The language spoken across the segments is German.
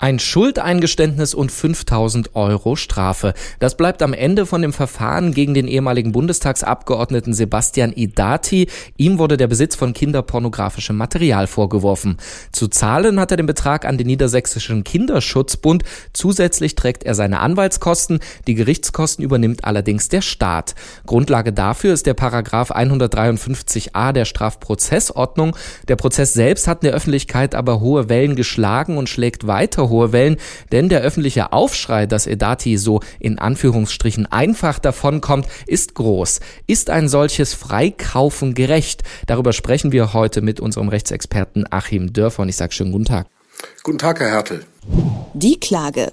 Ein Schuldeingeständnis und 5000 Euro Strafe. Das bleibt am Ende von dem Verfahren gegen den ehemaligen Bundestagsabgeordneten Sebastian Idati. Ihm wurde der Besitz von kinderpornografischem Material vorgeworfen. Zu zahlen hat er den Betrag an den Niedersächsischen Kinderschutzbund. Zusätzlich trägt er seine Anwaltskosten. Die Gerichtskosten übernimmt allerdings der Staat. Grundlage dafür ist der Paragraph 153a der Strafprozessordnung. Der Prozess selbst hat in der Öffentlichkeit aber hohe Wellen geschlagen und schlägt weiter hohe Wellen, denn der öffentliche Aufschrei, dass Edati so in Anführungsstrichen einfach davonkommt, ist groß. Ist ein solches Freikaufen gerecht? Darüber sprechen wir heute mit unserem Rechtsexperten Achim Dörfer und ich sage schönen guten Tag. Guten Tag, Herr Hertel. Die Klage.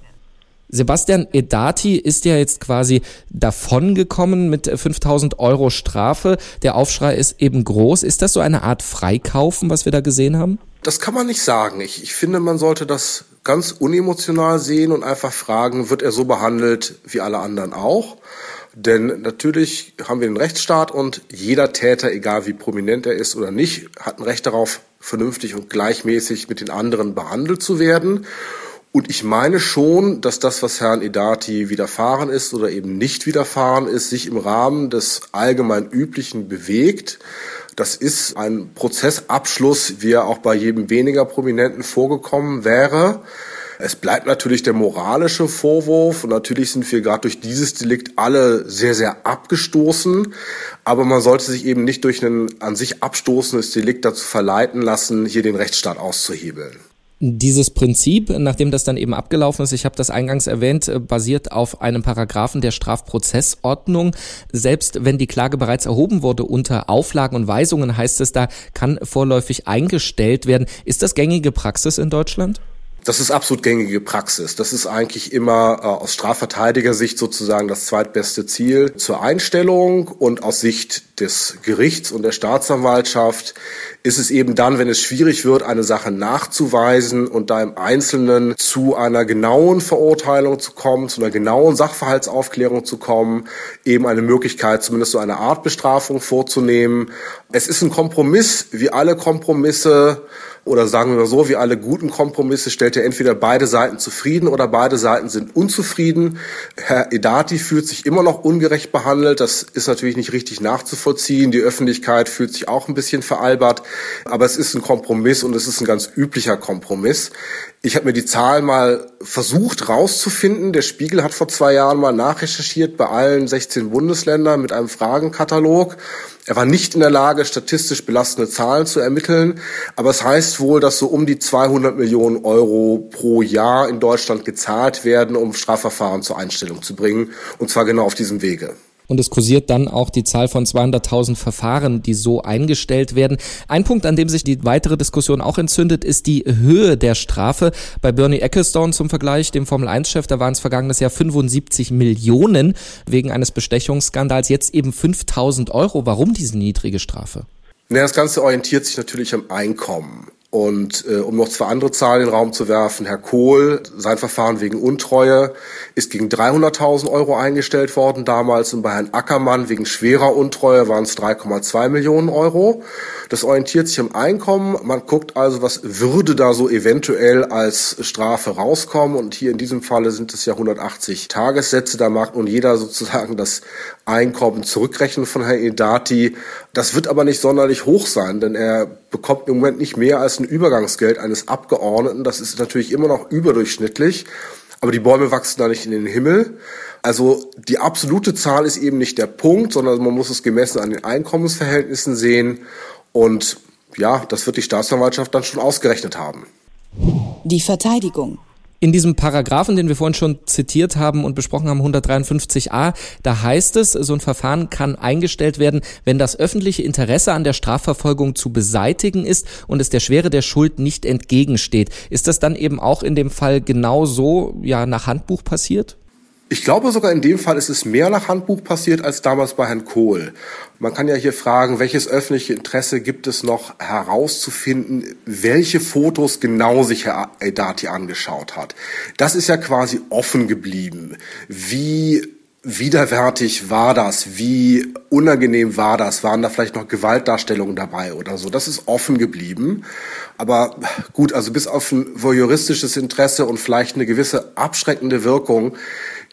Sebastian Edati ist ja jetzt quasi davongekommen mit 5000 Euro Strafe. Der Aufschrei ist eben groß. Ist das so eine Art Freikaufen, was wir da gesehen haben? Das kann man nicht sagen. Ich, ich finde, man sollte das ganz unemotional sehen und einfach fragen, wird er so behandelt wie alle anderen auch? Denn natürlich haben wir einen Rechtsstaat und jeder Täter, egal wie prominent er ist oder nicht, hat ein Recht darauf, vernünftig und gleichmäßig mit den anderen behandelt zu werden. Und ich meine schon, dass das, was Herrn Edati widerfahren ist oder eben nicht widerfahren ist, sich im Rahmen des allgemein üblichen bewegt. Das ist ein Prozessabschluss, wie er auch bei jedem weniger Prominenten vorgekommen wäre. Es bleibt natürlich der moralische Vorwurf und natürlich sind wir gerade durch dieses Delikt alle sehr, sehr abgestoßen. Aber man sollte sich eben nicht durch ein an sich abstoßendes Delikt dazu verleiten lassen, hier den Rechtsstaat auszuhebeln. Dieses Prinzip, nachdem das dann eben abgelaufen ist, ich habe das eingangs erwähnt, äh, basiert auf einem Paragraphen der Strafprozessordnung. Selbst wenn die Klage bereits erhoben wurde unter Auflagen und Weisungen, heißt es da, kann vorläufig eingestellt werden. Ist das gängige Praxis in Deutschland? Das ist absolut gängige Praxis. Das ist eigentlich immer äh, aus Strafverteidigersicht sozusagen das zweitbeste Ziel zur Einstellung und aus Sicht des Gerichts und der Staatsanwaltschaft ist es eben dann, wenn es schwierig wird, eine Sache nachzuweisen und da im Einzelnen zu einer genauen Verurteilung zu kommen, zu einer genauen Sachverhaltsaufklärung zu kommen, eben eine Möglichkeit, zumindest so eine Art Bestrafung vorzunehmen. Es ist ein Kompromiss, wie alle Kompromisse oder sagen wir mal so, wie alle guten Kompromisse stellt er entweder beide Seiten zufrieden oder beide Seiten sind unzufrieden. Herr Edati fühlt sich immer noch ungerecht behandelt. Das ist natürlich nicht richtig nachzuvollziehen. Die Öffentlichkeit fühlt sich auch ein bisschen veralbert. Aber es ist ein Kompromiss und es ist ein ganz üblicher Kompromiss. Ich habe mir die Zahlen mal versucht rauszufinden. Der Spiegel hat vor zwei Jahren mal nachrecherchiert bei allen 16 Bundesländern mit einem Fragenkatalog. Er war nicht in der Lage, statistisch belastende Zahlen zu ermitteln. Aber es heißt wohl, dass so um die 200 Millionen Euro pro Jahr in Deutschland gezahlt werden, um Strafverfahren zur Einstellung zu bringen. Und zwar genau auf diesem Wege und es kursiert dann auch die Zahl von 200.000 Verfahren, die so eingestellt werden. Ein Punkt, an dem sich die weitere Diskussion auch entzündet, ist die Höhe der Strafe. Bei Bernie Ecclestone zum Vergleich, dem Formel-1-Chef, da waren es vergangenes Jahr 75 Millionen wegen eines Bestechungsskandals, jetzt eben 5.000 Euro. Warum diese niedrige Strafe? Ja, das Ganze orientiert sich natürlich am Einkommen. Und äh, um noch zwei andere Zahlen in den Raum zu werfen, Herr Kohl, sein Verfahren wegen Untreue ist gegen 300.000 Euro eingestellt worden damals und bei Herrn Ackermann wegen schwerer Untreue waren es 3,2 Millionen Euro. Das orientiert sich am Einkommen. Man guckt also, was würde da so eventuell als Strafe rauskommen. Und hier in diesem Falle sind es ja 180 Tagessätze. Da mag nun jeder sozusagen das Einkommen zurückrechnen von Herrn Edati. Das wird aber nicht sonderlich hoch sein, denn er bekommt im Moment nicht mehr als ein Übergangsgeld eines Abgeordneten. Das ist natürlich immer noch überdurchschnittlich. Aber die Bäume wachsen da nicht in den Himmel. Also die absolute Zahl ist eben nicht der Punkt, sondern man muss es gemessen an den Einkommensverhältnissen sehen. Und ja, das wird die Staatsanwaltschaft dann schon ausgerechnet haben. Die Verteidigung. In diesem Paragraphen, den wir vorhin schon zitiert haben und besprochen haben, 153a, da heißt es, so ein Verfahren kann eingestellt werden, wenn das öffentliche Interesse an der Strafverfolgung zu beseitigen ist und es der Schwere der Schuld nicht entgegensteht. Ist das dann eben auch in dem Fall genau so ja, nach Handbuch passiert? Ich glaube sogar in dem Fall ist es mehr nach Handbuch passiert als damals bei Herrn Kohl. Man kann ja hier fragen, welches öffentliche Interesse gibt es noch herauszufinden, welche Fotos genau sich Herr Edati angeschaut hat. Das ist ja quasi offen geblieben. Wie widerwärtig war das? Wie unangenehm war das? Waren da vielleicht noch Gewaltdarstellungen dabei oder so? Das ist offen geblieben. Aber gut, also bis auf ein voyeuristisches Interesse und vielleicht eine gewisse abschreckende Wirkung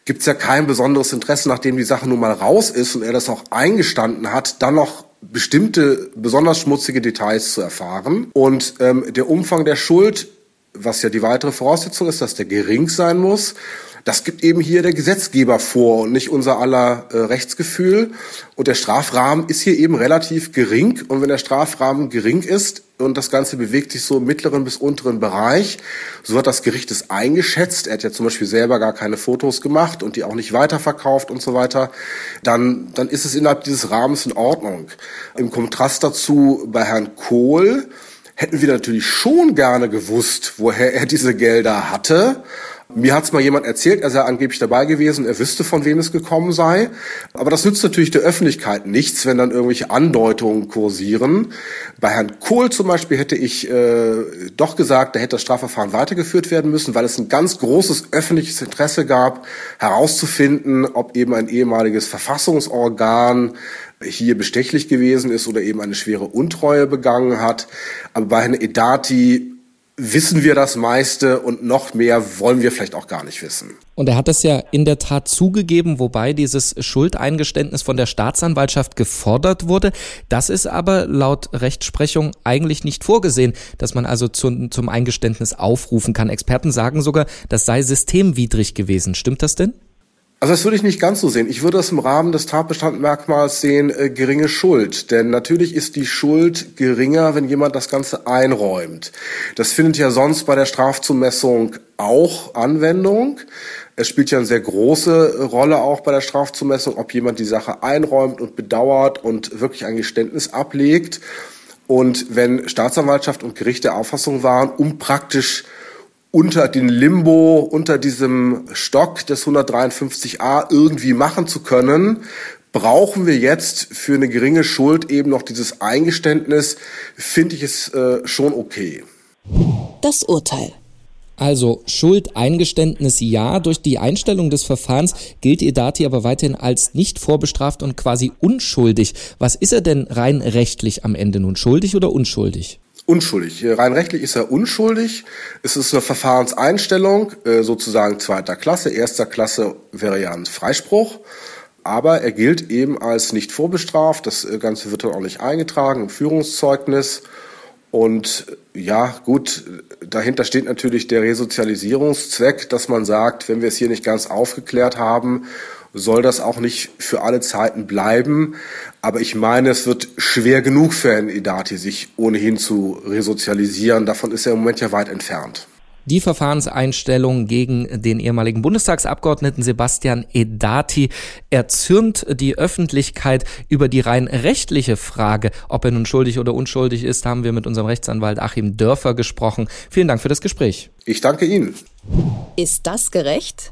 gibt's ja kein besonderes Interesse, nachdem die Sache nun mal raus ist und er das auch eingestanden hat, dann noch bestimmte besonders schmutzige Details zu erfahren. Und ähm, der Umfang der Schuld, was ja die weitere Voraussetzung ist, dass der gering sein muss, das gibt eben hier der Gesetzgeber vor und nicht unser aller äh, Rechtsgefühl. Und der Strafrahmen ist hier eben relativ gering. Und wenn der Strafrahmen gering ist und das Ganze bewegt sich so im mittleren bis unteren Bereich, so hat das Gericht es eingeschätzt. Er hat ja zum Beispiel selber gar keine Fotos gemacht und die auch nicht weiterverkauft und so weiter. Dann, dann ist es innerhalb dieses Rahmens in Ordnung. Im Kontrast dazu bei Herrn Kohl hätten wir natürlich schon gerne gewusst, woher er diese Gelder hatte. Mir hat es mal jemand erzählt, er sei angeblich dabei gewesen, er wüsste, von wem es gekommen sei. Aber das nützt natürlich der Öffentlichkeit nichts, wenn dann irgendwelche Andeutungen kursieren. Bei Herrn Kohl zum Beispiel hätte ich äh, doch gesagt, da hätte das Strafverfahren weitergeführt werden müssen, weil es ein ganz großes öffentliches Interesse gab, herauszufinden, ob eben ein ehemaliges Verfassungsorgan hier bestechlich gewesen ist oder eben eine schwere Untreue begangen hat. Aber bei Herrn Edati wissen wir das meiste und noch mehr wollen wir vielleicht auch gar nicht wissen. Und er hat das ja in der Tat zugegeben, wobei dieses Schuldeingeständnis von der Staatsanwaltschaft gefordert wurde. Das ist aber laut Rechtsprechung eigentlich nicht vorgesehen, dass man also zum, zum Eingeständnis aufrufen kann. Experten sagen sogar, das sei systemwidrig gewesen. Stimmt das denn? Also das würde ich nicht ganz so sehen. Ich würde das im Rahmen des Tatbestandmerkmals sehen, äh, geringe Schuld. Denn natürlich ist die Schuld geringer, wenn jemand das Ganze einräumt. Das findet ja sonst bei der Strafzumessung auch Anwendung. Es spielt ja eine sehr große Rolle auch bei der Strafzumessung, ob jemand die Sache einräumt und bedauert und wirklich ein Geständnis ablegt. Und wenn Staatsanwaltschaft und Gericht der Auffassung waren, um praktisch unter den Limbo, unter diesem Stock des 153a irgendwie machen zu können, brauchen wir jetzt für eine geringe Schuld eben noch dieses Eingeständnis, finde ich es äh, schon okay. Das Urteil. Also Schuldeingeständnis ja, durch die Einstellung des Verfahrens gilt Edati aber weiterhin als nicht vorbestraft und quasi unschuldig. Was ist er denn rein rechtlich am Ende nun, schuldig oder unschuldig? Unschuldig. Rein rechtlich ist er unschuldig. Es ist eine Verfahrenseinstellung, äh, sozusagen zweiter Klasse. Erster Klasse wäre ja ein Freispruch. Aber er gilt eben als nicht vorbestraft. Das äh, Ganze wird dann auch nicht eingetragen im Führungszeugnis. Und ja, gut, dahinter steht natürlich der Resozialisierungszweck, dass man sagt, wenn wir es hier nicht ganz aufgeklärt haben soll das auch nicht für alle Zeiten bleiben. Aber ich meine, es wird schwer genug für Herrn Edati, sich ohnehin zu resozialisieren. Davon ist er im Moment ja weit entfernt. Die Verfahrenseinstellung gegen den ehemaligen Bundestagsabgeordneten Sebastian Edati erzürnt die Öffentlichkeit über die rein rechtliche Frage, ob er nun schuldig oder unschuldig ist, haben wir mit unserem Rechtsanwalt Achim Dörfer gesprochen. Vielen Dank für das Gespräch. Ich danke Ihnen. Ist das gerecht?